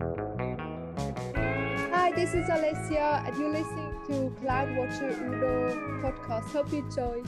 Hi, this is Alessia, and you're listening to Cloud Watcher Uno podcast. Hope you enjoy.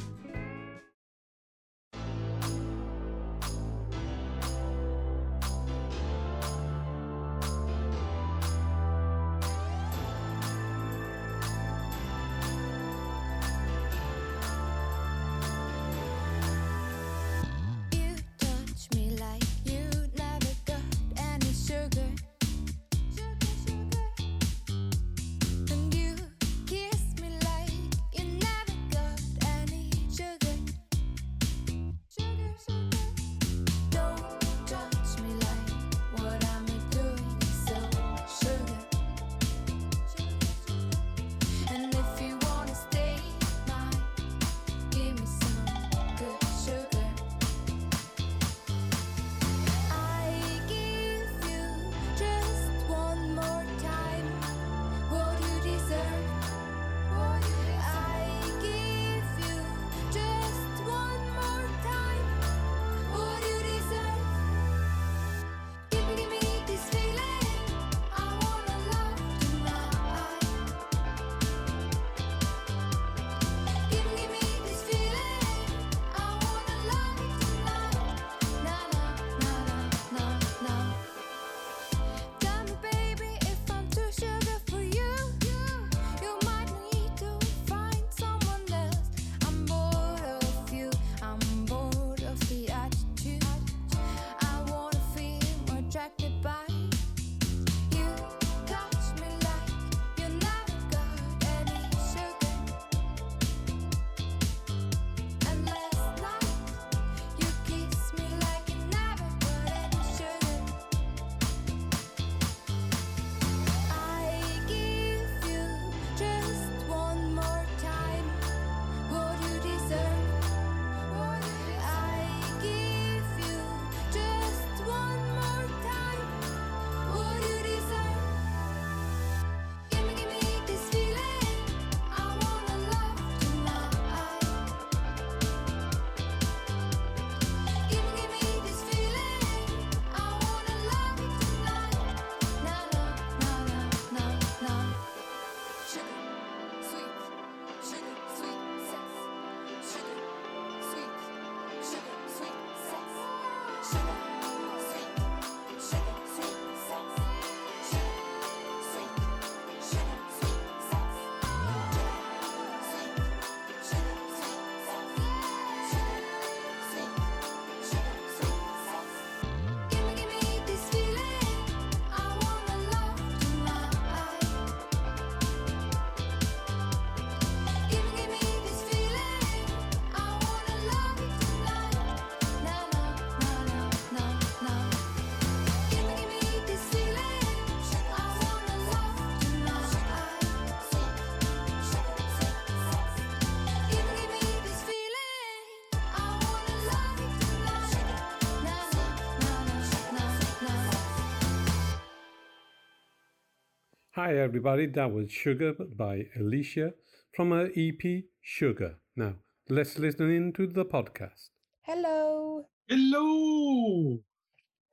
Hi, everybody. That was Sugar by Alicia from her EP Sugar. Now, let's listen in to the podcast. Hello, Hello.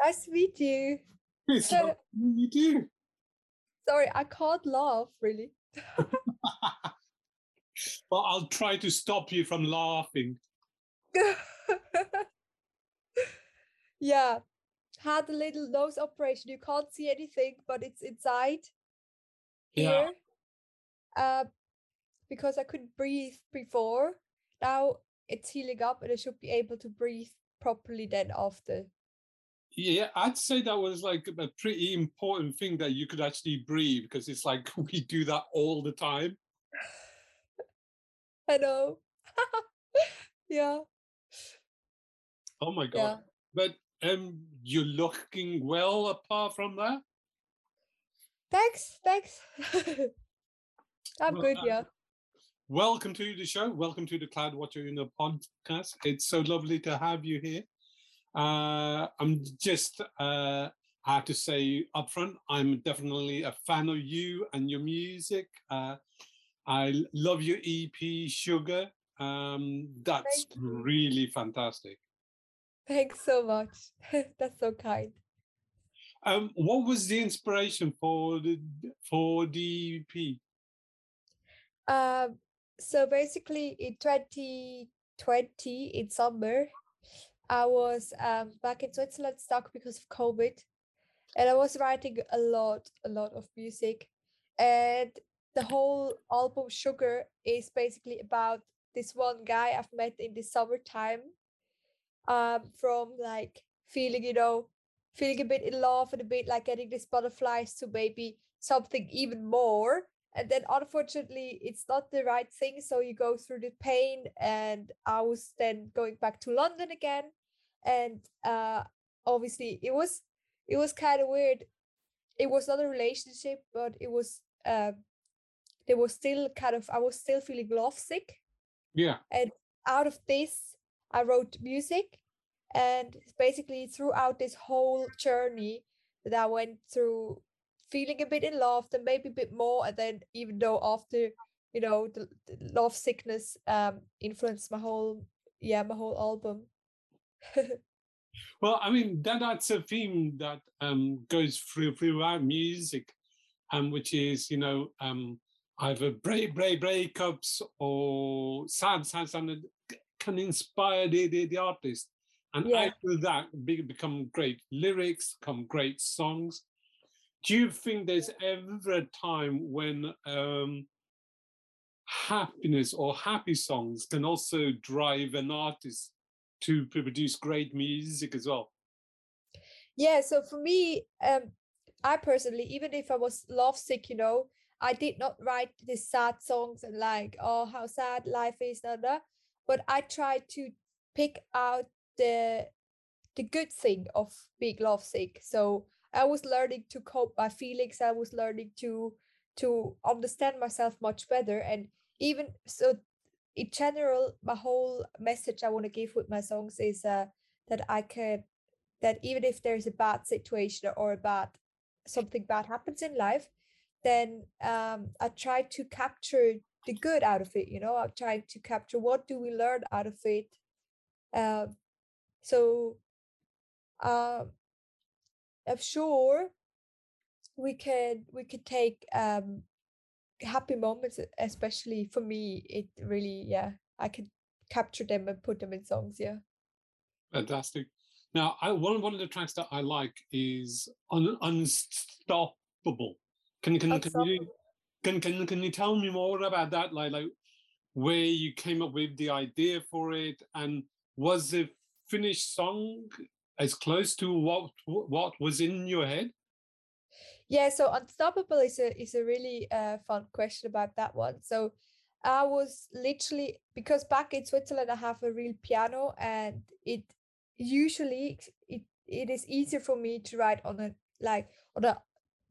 nice to meet you. It's So- lovely to meet you. Sorry, I can't laugh really. Well, I'll try to stop you from laughing. yeah, had a little nose operation. You can't see anything, but it's inside Yeah. here. Uh, because I couldn't breathe before. Now it's healing up, and I should be able to breathe properly then after. Yeah, I'd say that was like a pretty important thing that you could actually breathe because it's like we do that all the time. I know. yeah, Oh my god. yeah. But um you're looking well apart from that. Thanks, thanks. I'm Well, good. uh, Yeah. Welcome to the show. Welcome to the Cloud Watcher in the podcast. It's so lovely to have you here. Uh, I'm just, uh, I have to say upfront, I'm definitely a fan of you and your music. Uh, I love your EP, Sugar. Um, that's really fantastic. Thanks so much. That's so kind. Um, what was the inspiration for the for the EP? Um, so basically in 2020 in summer, I was um, back in Switzerland stuck because of COVID, and I was writing a lot, a lot of music, and the whole album Sugar is basically about this one guy I've met in the summertime, um, from like feeling, you know, feeling a bit in love and a bit like getting these butterflies to maybe something even more. And then unfortunately it's not the right thing so you go through the pain and i was then going back to london again. And uh obviously it was it was kind of weird. It was not a relationship but it was um there was still kind of i was still feeling lovesick. Yeah. and out of this i wrote music and basically throughout this whole journey that i went through feeling a bit in love then maybe a bit more and then even though after you know the, the love sickness um influenced my whole yeah my whole album. Well, I mean that that's a theme that um, goes through throughout music, um, which is you know um, either break break breakups or sad sad sad can inspire the the, the artist, and Yeah. after that be, become great lyrics, become great songs. Do you think there's ever a time when um, happiness or happy songs can also drive an artist to produce great music as well? yeah so for me um i personally even if i was lovesick you know i did not write these sad songs and like oh how sad life is da, da, but i tried to pick out the the good thing of being lovesick so i was learning to cope my feelings i was learning to to understand myself much better and even so in general my whole message i want to give with my songs is uh, that i can that even if there's a bad situation or a bad something bad happens in life then um i try to capture the good out of it you know? I'm trying to capture what do we learn out of it um so um i'm sure we could we could take um happy moments especially for me it really yeah i could capture them and put them in songs yeah Fantastic. Now, I, one one of the tracks that I like is Un, Unstoppable. Can can can you can, can can you tell me more about that? Like like where you came up with the idea for it, and was the finished song as close to what what was in your head? Yeah, so unstoppable is a is a really uh, fun question about that one. So I was literally because back in Switzerland I have a real piano and it usually it it is easier for me to write on a like on a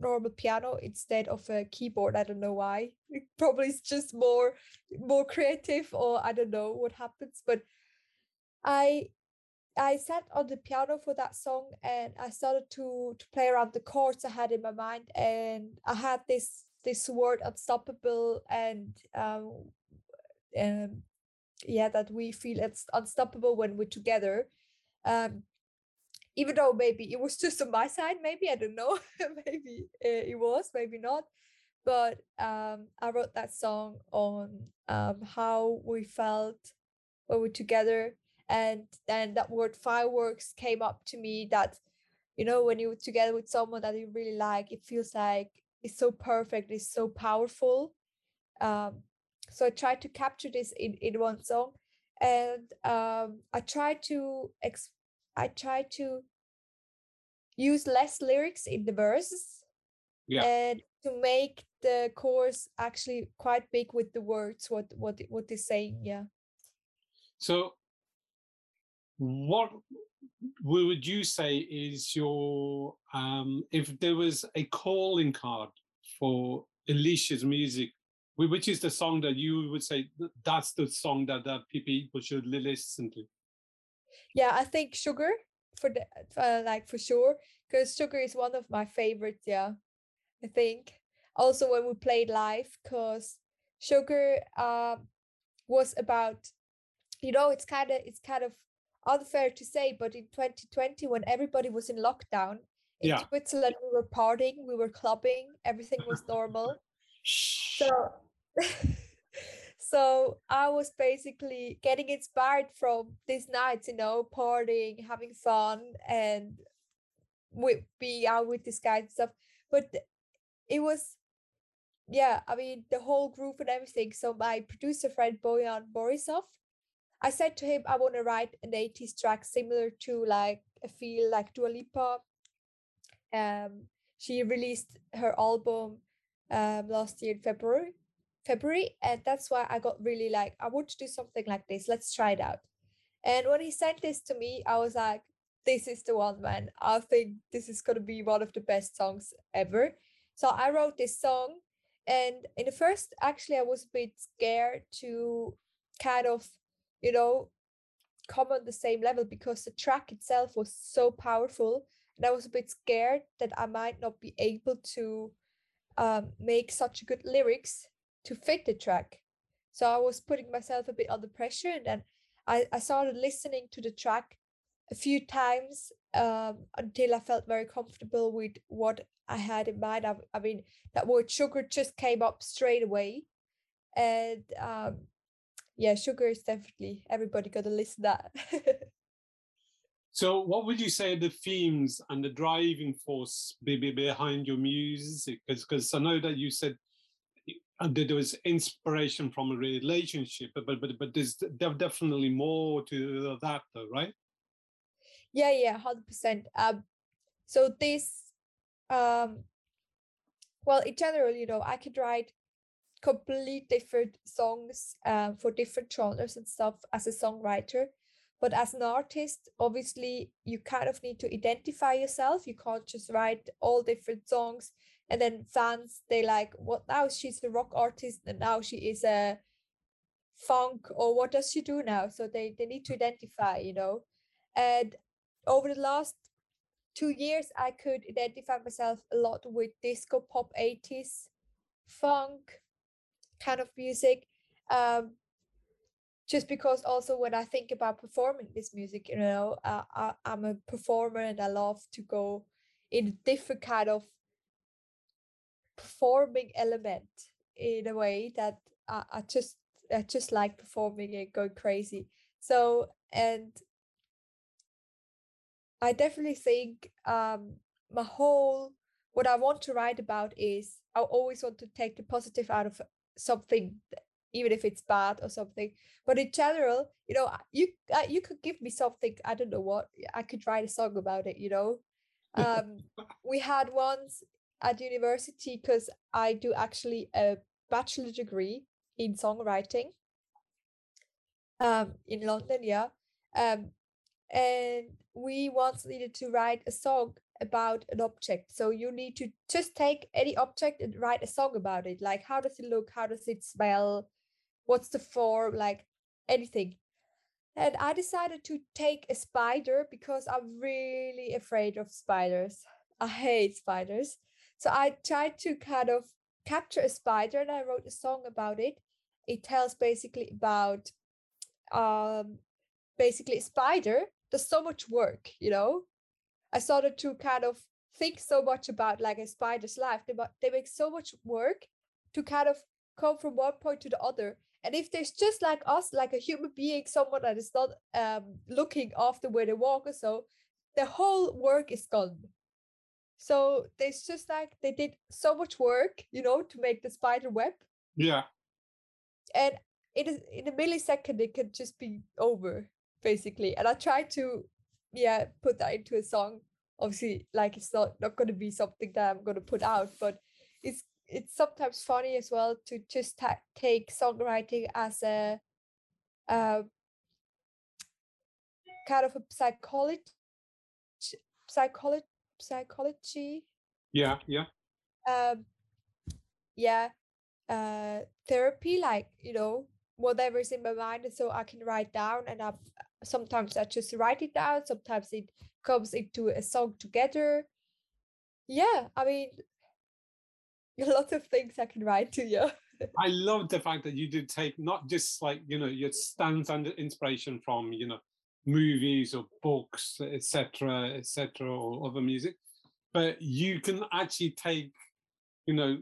normal piano instead of a keyboard. I don't know why. It probably it's just more more creative or I don't know what happens, but I I sat on the piano for that song and I started to to play around the chords I had in my mind and I had this this word unstoppable and um um yeah that we feel it's unstoppable when we're together. Um even though maybe it was just on my side maybe I don't know maybe uh, it was maybe not but um I wrote that song on um how we felt when we're together and then that word fireworks came up to me that you know when you're together with someone that you really like it feels like it's so perfect it's so powerful um so i tried to capture this in in one song and um i tried to ex- i tried to use less lyrics in the verses Yeah. and to make the chorus actually quite big with the words what what what is saying yeah So, what would you say is your um, if there was a calling card for Alicia's music, which is the song that you would say that's the song that that people should li- listen to? yeah i think sugar for the uh, like for sure because sugar is one of my favorites yeah i think also when we played live because sugar um was about you know it's kind of it's kind of unfair to say but in 2020 when everybody was in lockdown In Yeah. Switzerland, we were partying, we were clubbing, everything was normal. So, so I was basically getting inspired from these nights, you know, partying, having fun, and with being out with this guy and stuff. But it was, yeah, I mean, the whole group and everything. So my producer friend Boyan Borisov, I said to him, I want to write an 80s track similar to like a feel like Dua Lipa. Um, she released her album um last year in February. February, and that's why I got really like, I want to do something like this. Let's try it out. And when he sent this to me, I was like, this is the one, man. I think this is gonna be one of the best songs ever. So I wrote this song, and in the first, actually, I was a bit scared to kind of, you know, come on the same level because the track itself was so powerful, and I was a bit scared that I might not be able to um, make such good lyrics to fit the track. So I was putting myself a bit under pressure, and then I, I started listening to the track a few times um, until I felt very comfortable with what I had in mind. I, I mean, that word sugar just came up straight away, and um, yeah, sugar is definitely everybody got to list that. So, what would you say are the themes and the driving force be, be behind your music? Because I know that you said uh, that there was inspiration from a relationship, but but but there's definitely more to that, though, right? yeah, yeah, hundred percent. Um, so this, um, well, in general, you know, I could write complete different songs um, for different genres and stuff as a songwriter. But as an artist, obviously, you kind of need to identify yourself. You can't just write all different songs and then fans they like, what now? She's a rock artist and now she is a funk or what does she do now? So they they need to identify, you know. And over the last two years, I could identify myself a lot with disco pop 80s funk kind of music um just because also when i think about performing this music you know uh, I, i'm a performer and i love to go in a different kind of performing element in a way that I, I just i just like performing and going crazy. So and i definitely think um my whole what i want to write about is i always want to take the positive out of something even if it's bad or something but in general you know you uh, you could give me something i don't know what i could write a song about it you know? Um we had once at university because i do actually a bachelor degree in songwriting um in london yeah um and we once needed to write a song about an object. So you need to just take any object and write a song about it like how does it look? How does it smell? What's the form? Like anything. And i decided to take a spider because i'm really afraid of spiders. I hate spiders. So i tried to kind of capture a spider and i wrote a song about it. It tells basically about um basically a spider does so much work you know I started to kind of think so much about like a spider's life. They, they make so much work to kind of come from one point to the other. And if there's just like us, like a human being, someone that is not um, looking after where they walk or so, the whole work is gone. So there's just like they did so much work, you know, to make the spider web, Yeah. and it is in a millisecond it could just be over, basically. And I try to yeah put that into a song obviously like it's not not going to be something that i'm going to put out but it's it's sometimes funny as well to just ta- take songwriting as a uh, kind of a psychology psychology psychology Yeah. Yeah. um yeah uh therapy like you know whatever's in my mind so i can write down and i sometimes i just write it down sometimes it comes into a song together. Yeah i mean a lot of things i can write to you. I love the fact that you did take not just like you know your stands under inspiration from you know movies or books etc etc or other music but you can actually take, you know,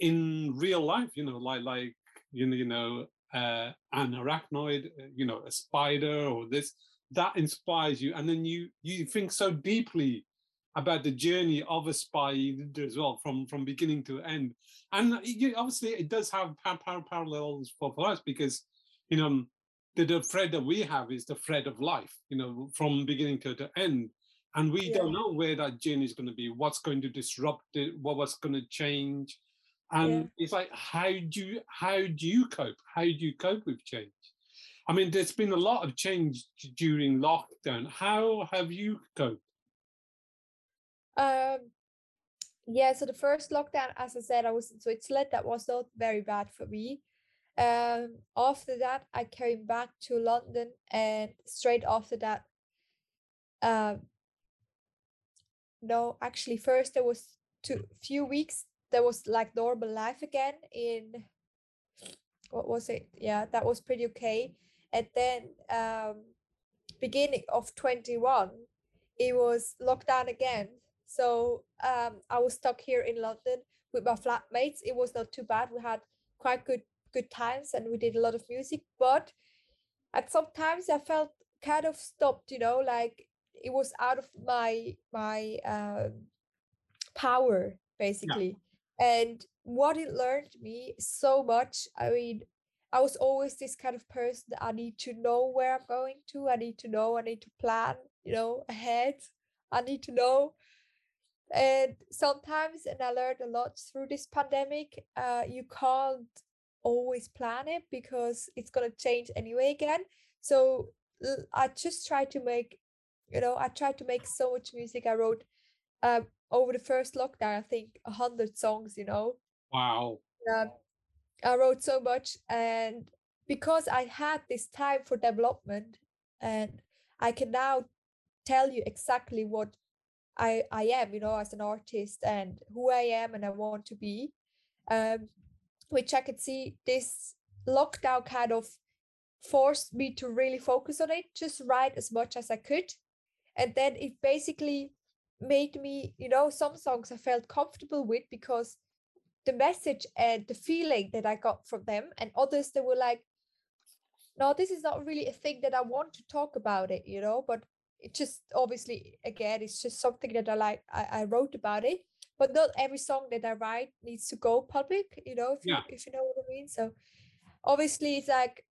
in real life, you know, like like you know, you know, uh, an arachnoid, uh, you know, a spider or this that inspires you, and then you you think so deeply about the journey of a spider as well, from from beginning to end, and you, obviously it does have par- par- parallels for, for us because you know the, the thread that we have is the thread of life, you know, from beginning to the end. And we Yeah. don't know where that journey is going to be, what's going to disrupt it, what what's going to change. And it's like, how do you how do you cope? How do you cope with change? I mean, there's been a lot of change during lockdown. How have you coped? Um, yeah, so the first lockdown, as I said, I was in Switzerland. That was not very bad for me. Um, after that, I came back to London, and straight after that, um, no, actually, first there was two few weeks. There was like normal life again in what was it? Yeah, that was pretty okay. And then um, beginning of 21, it was lockdown again. So um, I was stuck here in London with my flatmates. It was not too bad. We had quite good good times and we did a lot of music. But at some times I felt kind of stopped. You know, like it was out of my my um, power basically. And what it learned me so much. I mean, I was always this kind of person that I need to know where I'm going to. I need to know. I need to plan. You know, ahead. I need to know and sometimes and i learned a lot through this pandemic uh, you can't always plan it because it's going to change anyway again so i just try to make you know i tried to make so much music i wrote uh, over the first lockdown i think a hundred songs you know? Wow. um, I wrote so much, and because I had this time for development, and I can now tell you exactly what I I am, you know, as an artist and who I am and I want to be, um, which I could see this lockdown kind of forced me to really focus on it, just write as much as I could, and then it basically made me, you know, some songs I felt comfortable with because the message and the feeling that I got from them, and others that were like, no, this is not really a thing that I want to talk about it, you know, but it just obviously again it's just something that I like I, I wrote about it. But not every song that I write needs to go public, you know, if you if you know what I mean. So obviously it's like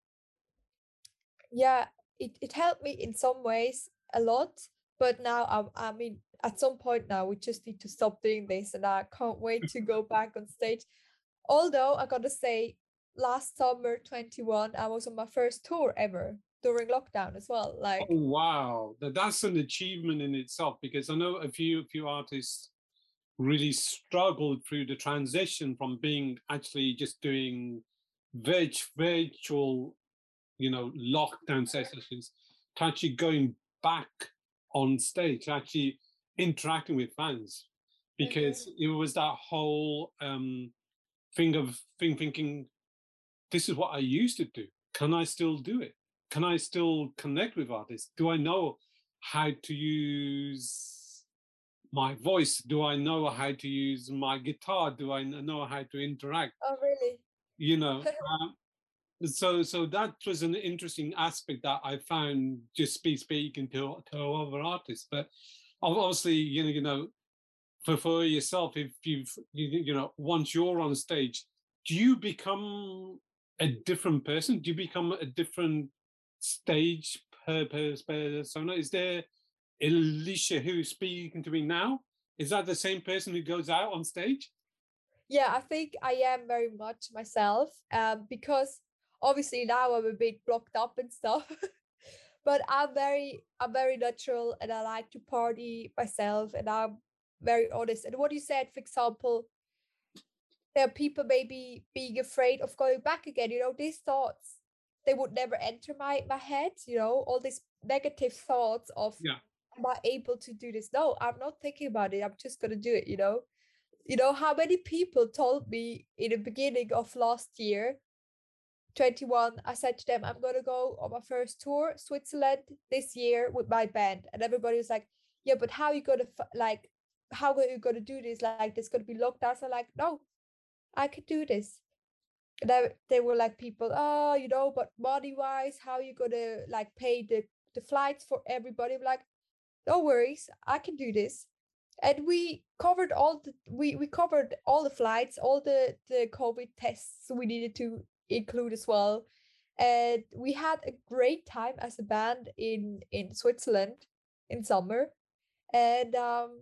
yeah, it, it helped me in some ways a lot. But now I I mean at some point now we just need to stop doing this and I can't wait to go back on stage. Although I gotta say, last summer 21, I was on my first tour ever during lockdown as well. Like Oh, wow. That's an achievement in itself because I know a few few artists really struggled through the transition from being actually just doing veg, virtual, you know, lockdown sessions to actually going back on stage, actually interacting with fans because it was that whole um, thing of thing thinking, this is what I used to do. Can I still do it? Can I still connect with artists? Do I know how to use my voice? Do I know how to use my guitar? Do I know how to interact? oh really? You know, um, so so that was an interesting aspect that I found just speak, speaking to to other artists. But obviously, you know, you know, for for yourself, if you've you, you know once you're on stage, do you become a different person? Do you become a different stage per, per persona? Is there Alicia who's speaking to me now? Is that the same person who goes out on stage? Yeah, I think I am very much myself. Um, because obviously now I'm a bit blocked up and stuff. but I'm very I'm very natural and I like to party myself and I'm very honest. And what you said, for example, there are people maybe being afraid of going back again. You know, these thoughts they would never enter my my head. You know, all these negative thoughts of Yeah. am I able to do this? No, I'm not thinking about it. I'm just gonna do it. You know, you know how many people told me in the beginning of last year 21 i said to them i'm going to go on my first tour switzerland this year with my band and everybody was like yeah but how you going to like how are you going to do this? Like, there's going to be lockdowns. I'm like, no, I could do this. And I, they were like, people, oh, you know, but money wise, how you going to like pay the, the flights for everybody? I'm like, no worries, I can do this. And we covered all the we, we covered all the flights, all the the COVID tests we needed to include as well. And we had a great time as a band in in Switzerland in summer. And um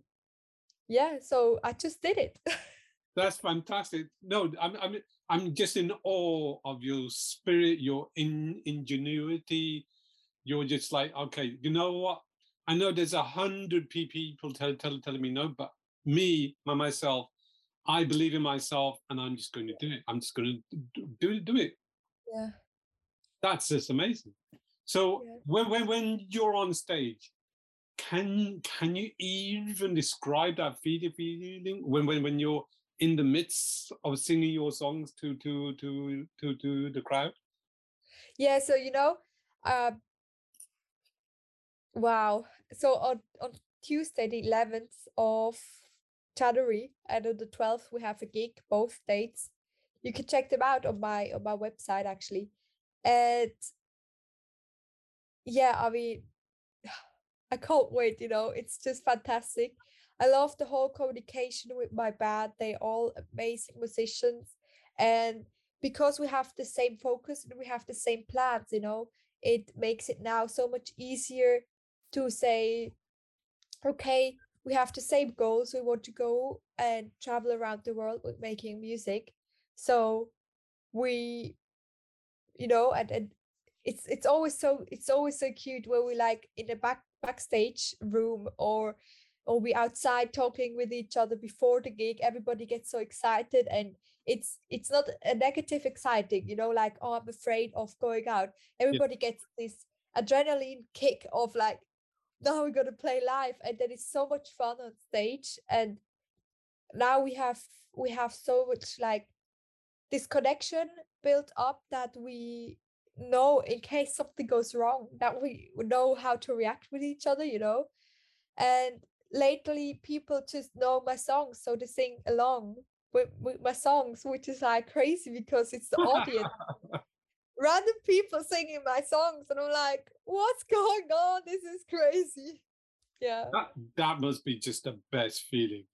yeah, so I just did it. That's fantastic. No, I'm I'm I'm just in awe of your spirit, your in, ingenuity. You're just like, okay, you know what? I know there's a hundred pe- people tell, tell, telling me no, but me, by myself, I believe in myself, and I'm just going to do it. I'm just going to do it. Do it. yeah. That's just amazing. So Yeah. when when when you're on stage, can can you even describe that feeling feeling when when when you're in the midst of singing your songs to to to to to the crowd? Yeah, so you know, uh, wow. So on on Tuesday, the eleventh of January, and on the twelfth, we have a gig. Both dates, you can check them out on my on my website actually. And yeah, I mean, I can't wait. You know, it's just fantastic. I love the whole communication with my band. They're all amazing musicians, and because we have the same focus and we have the same plans, you know, it makes it now so much easier to say, okay, we have the same goals. We want to go and travel around the world with making music. So we, you know, and, and it's it's always so it's always so cute when we like in the back backstage room or or we outside talking with each other before the gig everybody gets so excited and it's it's not a negative exciting you know like oh i'm afraid of going out everybody gets this adrenaline kick of like now we're gonna play live and then it's so much fun on stage and now we have we have so much like this connection built up that we know in case something goes wrong that we know how to react with each other you know? And lately people just know my songs so they sing along with, with my songs which is like crazy because it's the audience random people singing my songs and i'm like what's going on? This is crazy. Yeah. That that must be just the best feeling.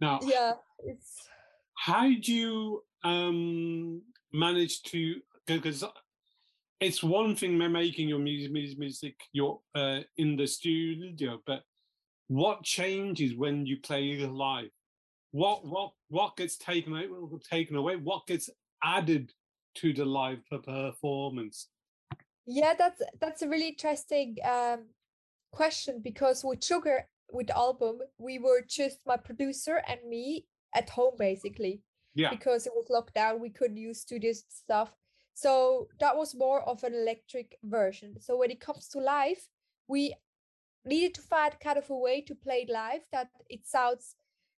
Now, yeah it's how do you um manage to because it's one thing making your music music, music you're uh, in the studio but what changes when you play live? What what what gets taken away taken away? What gets added to the live performance Yeah, that's that's a really interesting um, question because with Sugar, with the album, we were just my producer and me at home basically yeah because it was locked down. We couldn't use studios stuff, so that was more of an electric version. So when it comes to live, we needed to find kind of a way to play live that it sounds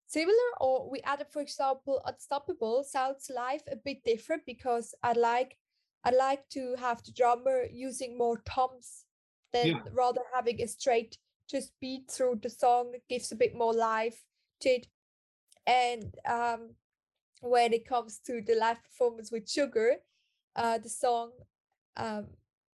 similar or we added for example unstoppable sounds live a bit different because i like i like to have the drummer using more toms than Yeah. rather having a straight just beat through the song it gives a bit more life to it and um when it comes to the live performance with sugar uh the song um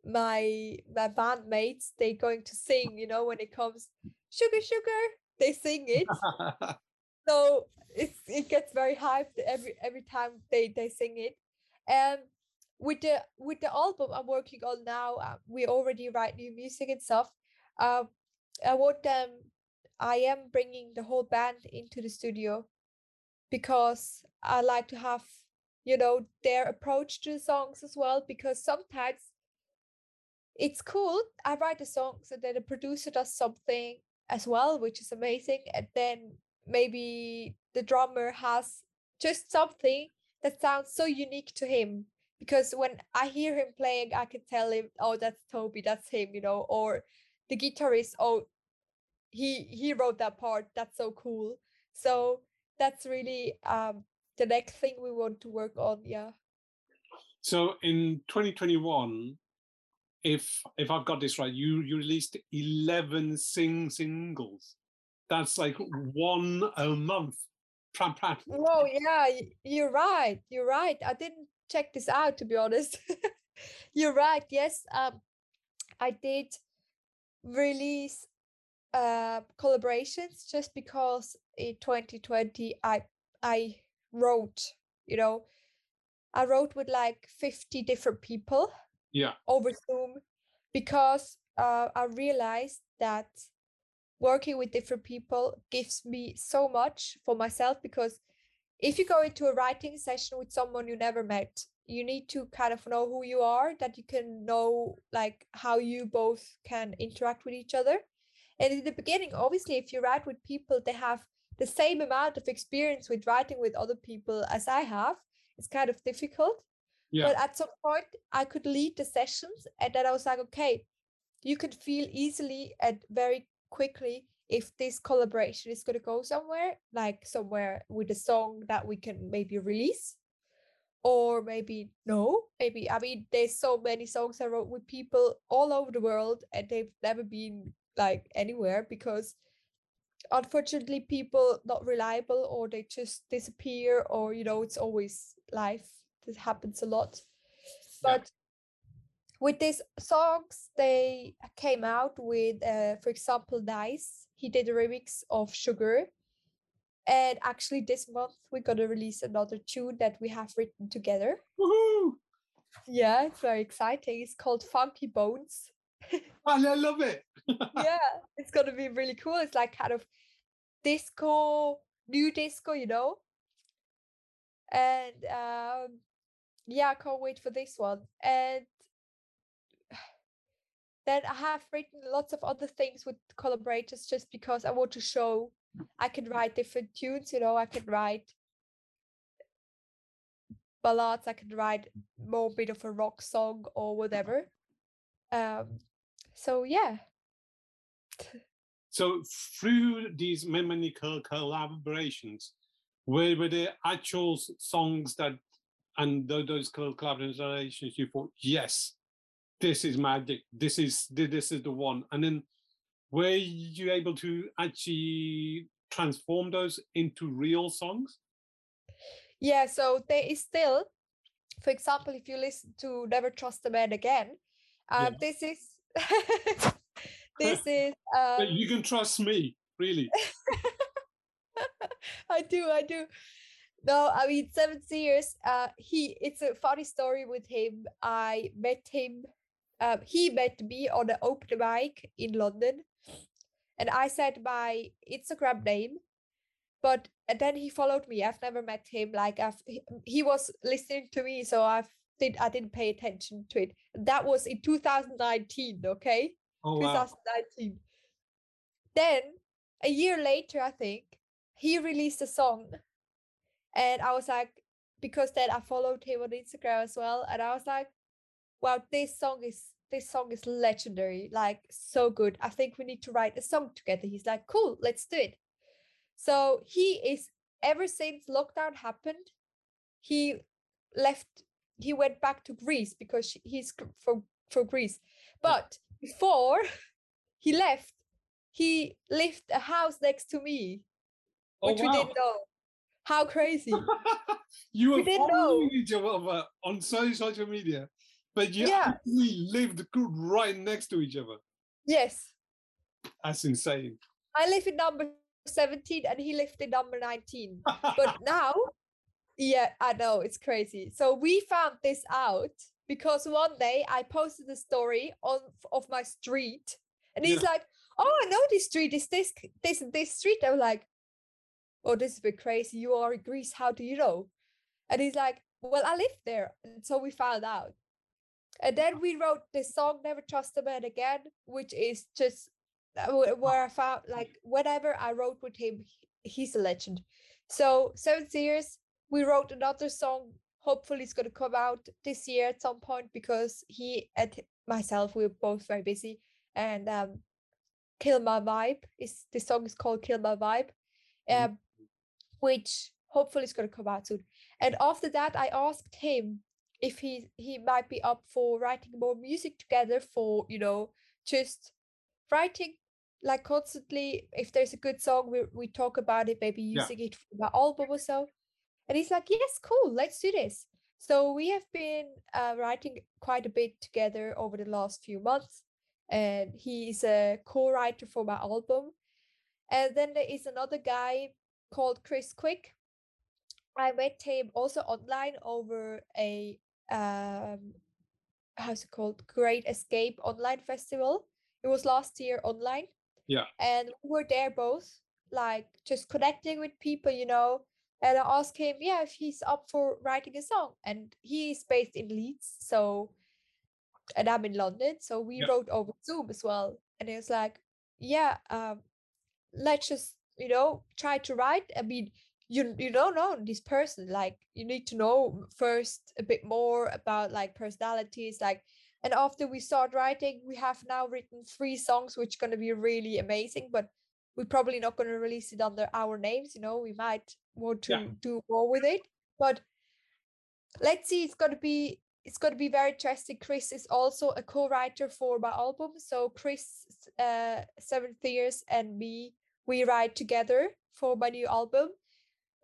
my my bandmates they going to sing you know when it comes sugar sugar they sing it so it's it gets very hyped every every time they they sing it. And with the with the album i'm working on now uh, we already write new music and stuff uh, i want them i am bringing the whole band into the studio because i like to have you know their approach to the songs as well because sometimes it's cool i write the songs and then the producer does something as well which is amazing and then maybe the drummer has just something that sounds so unique to him because when I hear him playing, I can tell him, oh, that's Toby, that's him, you know, or the guitarist, oh, he he wrote that part, that's so cool. So that's really um the next thing we want to work on, yeah. So in 2021, if if I've got this right, you you released 11 sing singles. That's like one a month. Pram. Oh yeah, you're right. You're right. I didn't check this out to be honest. you're right. Yes, um, I did release uh collaborations just because in 2020 I I wrote, you know, I wrote with like 50 different people Yeah. over Zoom because uh, I realized that working with different people gives me so much for myself because if you go into a writing session with someone you never met you need to kind of know who you are that you can know like how you both can interact with each other and in the beginning obviously if you write with people they have the same amount of experience with writing with other people as i have it's kind of difficult Yeah. but at some point i could lead the sessions and then i was like okay you could feel easily and very quickly if this collaboration is going to go somewhere like somewhere with a song that we can maybe release or maybe no maybe i mean there's so many songs i wrote with people all over the world and they've never been like anywhere because unfortunately people not reliable or they just disappear or you know it's always life this happens a lot. But with these songs they came out with uh, for example dice he did a remix of sugar. And actually this month we're gonna release another tune that we have written together. Woohoo! yeah it's very exciting. It's called funky bones. I I love it. yeah it's gonna be really cool. It's like kind of disco new disco you know? And um yeah i can't wait for this one. And then i have written lots of other things with collaborators just because i want to show i can write different tunes you know i can write ballads i can write more bit of a rock song or whatever. Um so yeah. So through these many collaborations, were, were there actual songs that and those collaborations you thought, yes, this is magic. This is thi- this is the one. And then were you able to actually transform those into real songs? Yeah, so there is still, for example, if you listen to Never Trust a Man Again, uh, Yeah. this is this is um, But you can trust me, really. I do, I do. No, I mean seven years. Uh, he. It's a funny story with him. I met him. Um, he met me on an open mic in London, and I said my Instagram name, but and then he followed me. I've never met him. Like I've he, he was listening to me, so I've did I didn't pay attention to it. That was in 2019. Okay. Oh wow. 2019. Then a year later, I think he released a song, and I was like, because then I followed him on Instagram as well, and I was like, wow, this song is this song is legendary, like so good. I think we need to write a song together. He's like, cool, let's do it. So he is ever since lockdown happened, he left. He went back to Greece because he's from from Greece, but before he left, he lived a house next to me, Oh, which we didn't know. How crazy! you We were didn't know. each other on social media, but you Yeah. actually lived right next to each other. yes, That's insane. I live in number 17 and he lived in number 19. But now, yeah, I know it's crazy. So we found this out because one day I posted a story on of my street, and he's like, "Oh, I know this street. Is this this this street?" I'm like, "Oh, this is a bit crazy. You are in Greece. How do you know?" And he's like, "Well, I live there." And so we found out. And then we wrote this song, Never Trust a Man Again, which is just uh, where I found like whenever I wrote with him, he's a legend. So seven years, we wrote another song. Hopefully, it's gonna come out this year at some point because he and myself we're both very busy. And um, Kill My Vibe is the song is called Kill My Vibe, Mhm. um, which hopefully is gonna come out soon. And after that, I asked him if he he might be up for writing more music together for you know just writing like constantly. If there's a good song we, we talk about it maybe Yeah. using it for my album or so. And he's like yes cool let's do this. So we have been uh, writing quite a bit together over the last few months and he's a co-writer for my album. And then there is another guy called chris quick. I met him also online over a um how's it called great escape online festival it was last year online Yeah. and we were there both like just connecting with people you know and i asked him yeah if he's up for writing a song and he's based in leeds so and i'm in london so we Yeah. wrote over zoom as well and it was like yeah um let's just you know try to write i mean you you don't know this person like you need to know first a bit more about like personalities like and after we start writing we have now written three songs which are going to be really amazing but we're probably not going to release it under our names you know we might want to Yeah. do more with it but let's see it's going to be it's going to be very interesting chris is also a co-writer for my album so chris uh seventh years and me we write together for my new album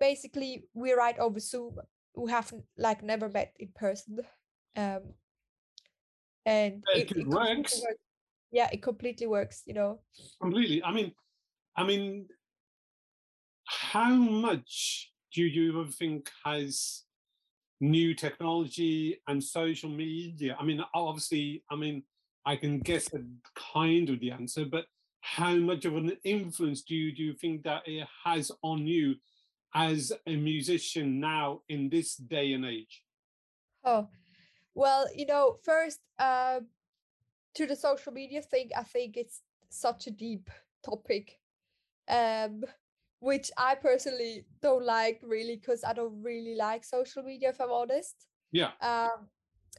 basically we write over zoom we haven't like never met in person um and It it, it works. works. yeah it completely works you know completely. I mean, I mean, how much do you ever think has new technology and social media? I mean, obviously, I mean, I can guess a kind of the answer, but how much of an influence do you do you think that it has on you as a musician now in this day and age? Oh, well, you know, first, uh, to the social media thing, I think it's such a deep topic, um, which I personally don't like really because I don't really like social media, if I'm honest. Yeah, Um,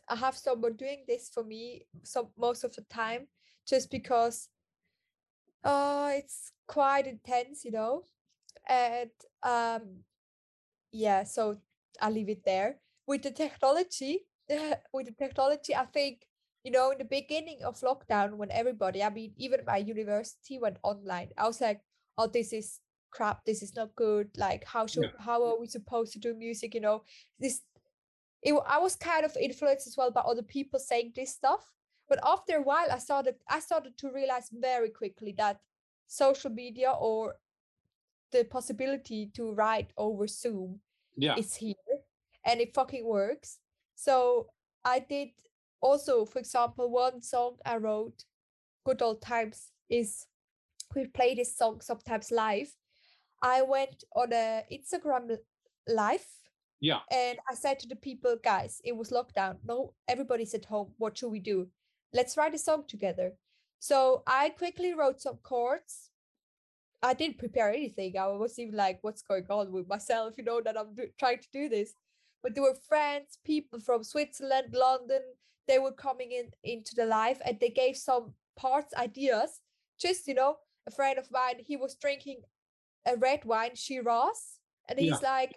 I have someone doing this for me some most of the time, just because, uh, it's quite intense, you know, and um, yeah, so I'll leave it there. With the technology, with the technology, I think, you know, in the beginning of lockdown, when everybody, I mean, even my university went online, I was like, oh, this is crap, this is not good. Like, how should, how are we supposed to do music? You know, this, it, I was kind of influenced as well by other people saying this stuff. But after a while, I started, I started to realize very quickly that social media or the possibility to write over Zoom yeah, is here and it fucking works. So I did also, for example, one song I wrote, Good Old Times, is we play this song sometimes live. I went on a Instagram live yeah, and I said to the people, guys, it was lockdown. No, everybody's at home. What should we do? Let's write a song together. So I quickly wrote some chords. I didn't prepare anything. I was even like, what's going on with myself? You know, that I'm do- trying to do this. But there were friends, people from Switzerland, London. They were coming in into the live and they gave some parts, ideas. Just, you know, a friend of mine, he was drinking a red wine, Shiraz. And Yeah. he's like,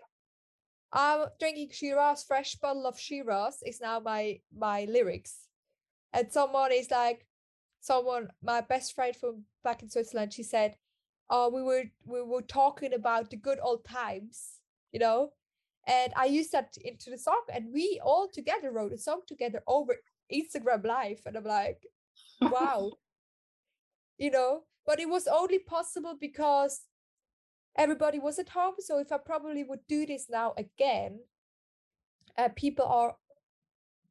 I'm drinking Shiraz, fresh bottle of Shiraz is now my my lyrics. And someone is like, someone, my best friend from back in Switzerland, she said, Oh, we were we were talking about the good old times, you know? And I used that into the song, and we all together wrote a song together over Instagram Live. And I'm like, wow. you know, but it was only possible because everybody was at home. So if I probably would do this now again, uh, people are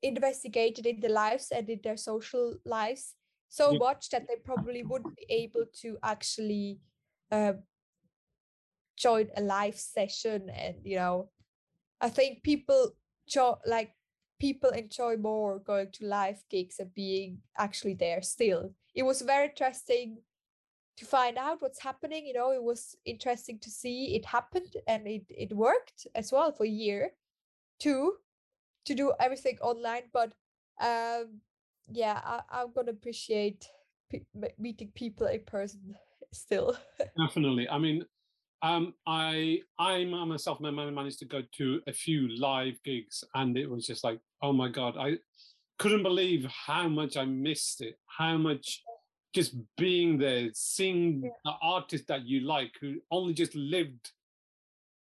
investigated in their lives and in their social lives so much that they probably wouldn't be able to actually um, join a live session and you know i think people jo- like people enjoy more going to live gigs and being actually there still. It was very interesting to find out what's happening you know it was interesting to see it happened and it, it worked as well for a year two to do everything online but um yeah I, i'm gonna appreciate meeting people in person still. Definitely. I mean, um, I I myself my man- managed to go to a few live gigs, and it was just like, oh my god, I couldn't believe how much I missed it, how much just being there, seeing the artist that you like, who only just lived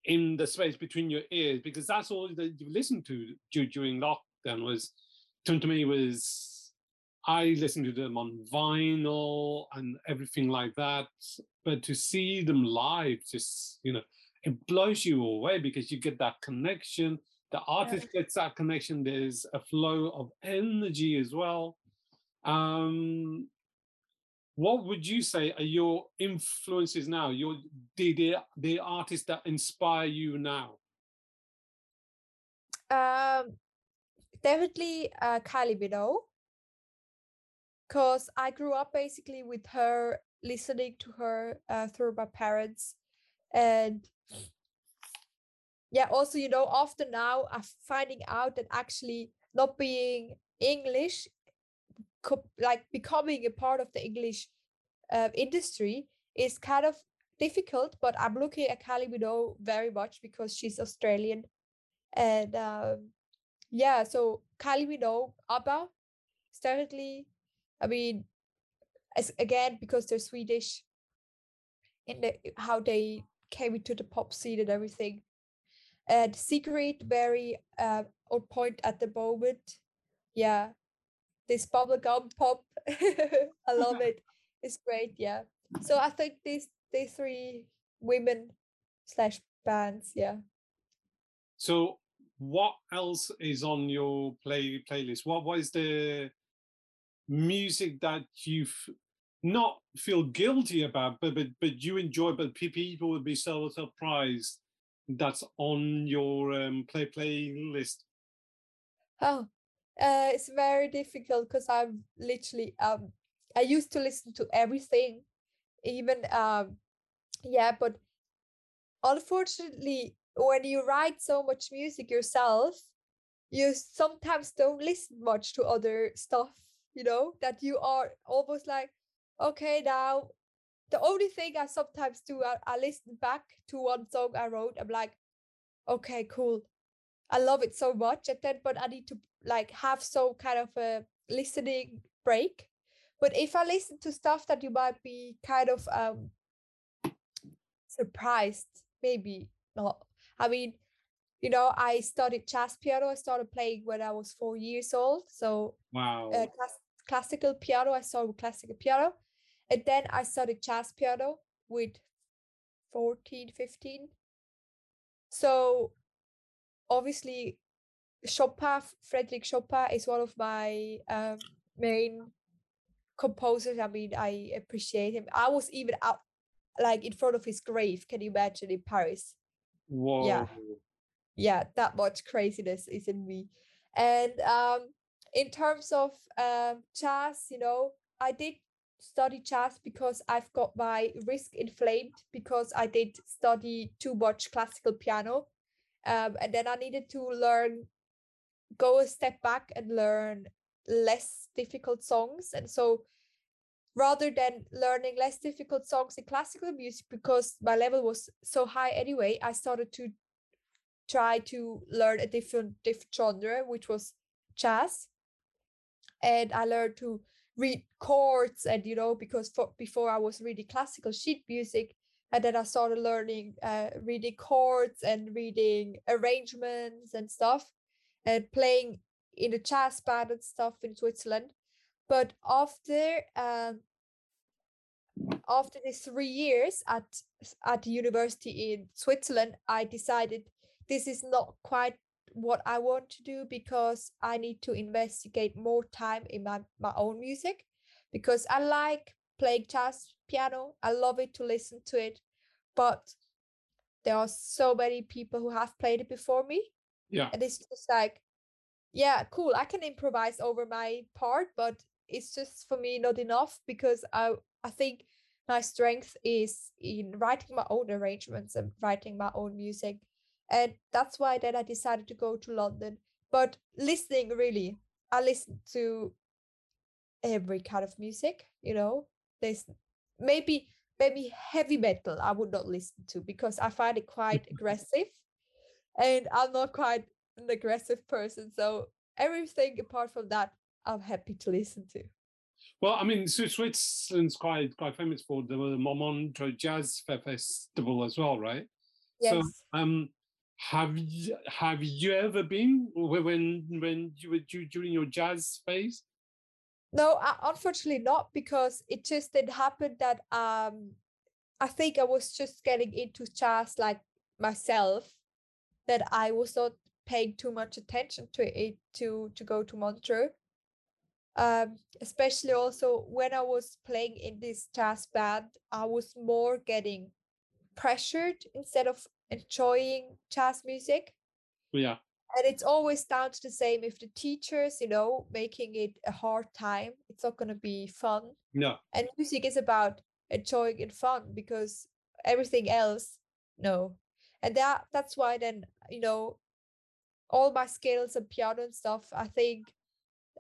in the space between your ears, because that's all that you listened to during lockdown was, to me, was I listened to them on vinyl and everything like that. But to see them live, just, you know, it blows you away because you get that connection. The artist gets that connection. There's a flow of energy as well. Um, what would you say are your influences now? Your the the, the artists that inspire you now? Um, definitely uh, Kylie Minogue, because I grew up basically with her, listening to her uh, through my parents, and yeah, also you know, often now I'm finding out that actually not being English, co- like becoming a part of the English uh, industry is kind of difficult. But I'm looking at Kylie very much because she's Australian, and um, yeah, so Kylie Minogue, ABBA, definitely, I mean, as again because they're Swedish, in the how they came into the pop scene and everything. And Secret, very uh, on point at the moment. Yeah, this bubblegum pop, I love it. It's great. Yeah. So I think these these three women slash bands. Yeah. So what else is on your play playlist? What what is the music that you've not feel guilty about, but but but you enjoy, but people would be so surprised that's on your um, play playlist. Oh, uh, it's very difficult because I'm literally um I used to listen to everything, even um yeah, but unfortunately, when you write so much music yourself, you sometimes don't listen much to other stuff, you know, that you are almost like, okay, now the only thing I sometimes do, I, I listen back to one song I wrote. I'm like, okay, cool. I love it so much. And then, but I need to like have some kind of a listening break. But if I listen to stuff that you might be kind of um surprised, maybe not. I mean, you know, I studied jazz piano. I started playing when I was four years old. So Wow. uh, class- classical piano. I started with classical piano. And then I studied jazz piano with 14, 15. So obviously Chopin, Frederick Chopin is one of my um, main composers. I mean, I appreciate him. I was even out like in front of his grave. Can you imagine in Paris? Whoa. yeah that much craziness is in me. And um in terms of um jazz you know i did study jazz because i've got my wrist inflamed because i did study too much classical piano um and then i needed to learn go a step back and learn less difficult songs and so rather than learning less difficult songs in classical music because my level was so high anyway i started to try to learn a different different genre which was jazz. And i learned to read chords and you know because for, before i was reading classical sheet music and then i started learning uh, reading chords and reading arrangements and stuff and playing in a jazz band and stuff in switzerland. But after um after these three years at at the university in switzerland i decided this is not quite what I want to do because I need to investigate more time in my, my own music because I like playing jazz piano. I love it to listen to it, but there are so many people who have played it before me. Yeah. And it's just like, yeah, cool. I can improvise over my part, but it's just for me not enough because I I think my strength is in writing my own arrangements and writing my own music and that's why then I decided to go to London. But listening really, I listen to every kind of music. You know, there's maybe maybe heavy metal I would not listen to because I find it quite aggressive, and I'm not quite an aggressive person. So everything apart from that, I'm happy to listen to. Well, I mean, Switzerland's quite quite famous for the Montreux Jazz Fe- Festival as well, right? Yes. So, um, have you have you ever been when when you were during your jazz phase? No, uh, unfortunately not because it just did happen that um I think I was just getting into jazz like myself that I was not paying too much attention to it to to go to Montreux. Um, especially also when I was playing in this jazz band, I was more getting pressured instead of enjoying jazz music. Yeah, And it's always down to the same if the teachers, you know, making it a hard time, it's not going to be fun. No, and music is about enjoying and fun because everything else no. And that that's why then you know all my skills and piano and stuff i think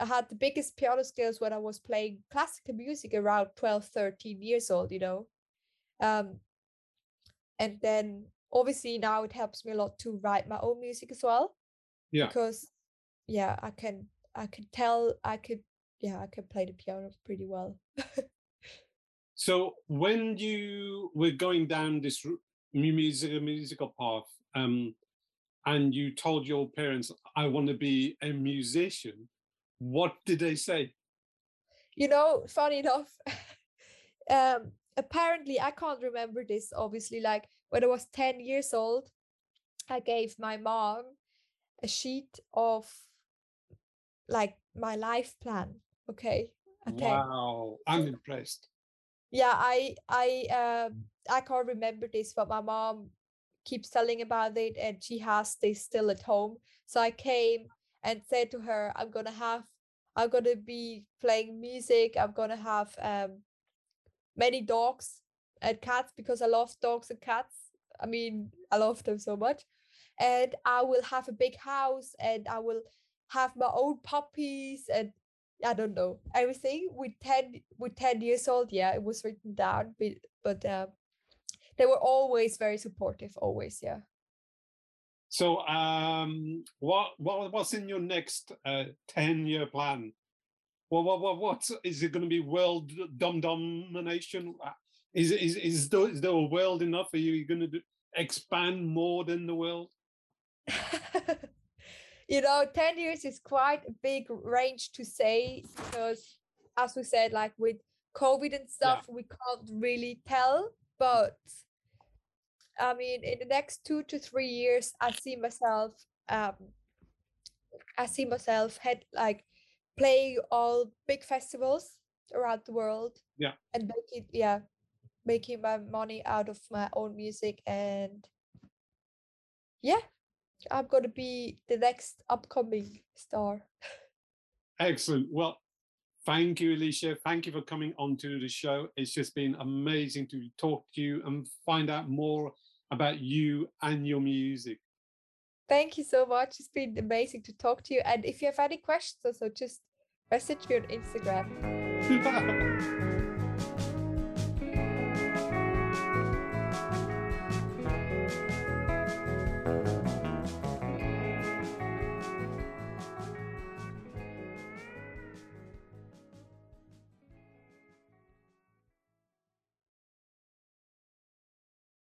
i had the biggest piano skills when i was playing classical music around 12 13 years old you know. Um and then obviously now it helps me a lot to write my own music as well Yeah. because yeah i can i can tell i could yeah i can play the piano pretty well So when you were going down this music, musical path, um, and you told your parents, "I want to be a musician," what did they say? you know funny enough um apparently i can't remember this obviously like when i was 10 years old i gave my mom a sheet of like my life plan okay at 10 Wow, I'm impressed. yeah i i um i can't remember this but my mom keeps telling about it and she has this still at home so i came and said to her i'm gonna have i'm gonna be playing music i'm gonna have um many dogs and cats because i love dogs and cats i mean i love them so much and i will have a big house and i will have my own puppies and I don't know everything with ten with ten years old. Yeah, it was written down, but but uh, they were always very supportive. Always, yeah. So, um, what what what's in your next uh, ten year plan? What what what what is it going to be? World dom domination? Is is is there, is there a world enough? Are you you're going to do, expand more than the world? you know, ten years is quite a big range to say because, as we said, like with COVID and stuff, we can't really tell. But I mean, in the next two to three years, I see myself. Um, I see myself head like playing all big festivals around the world. Yeah. And making it, yeah, making my money out of my own music and yeah, I'm gonna be the next upcoming star. Excellent. Well, thank you, Alicia. Thank you for coming on to the show. It's just been amazing to talk to you and find out more about you and your music. Thank you so much. It's been amazing to talk to you. And if you have any questions, also just message me on Instagram.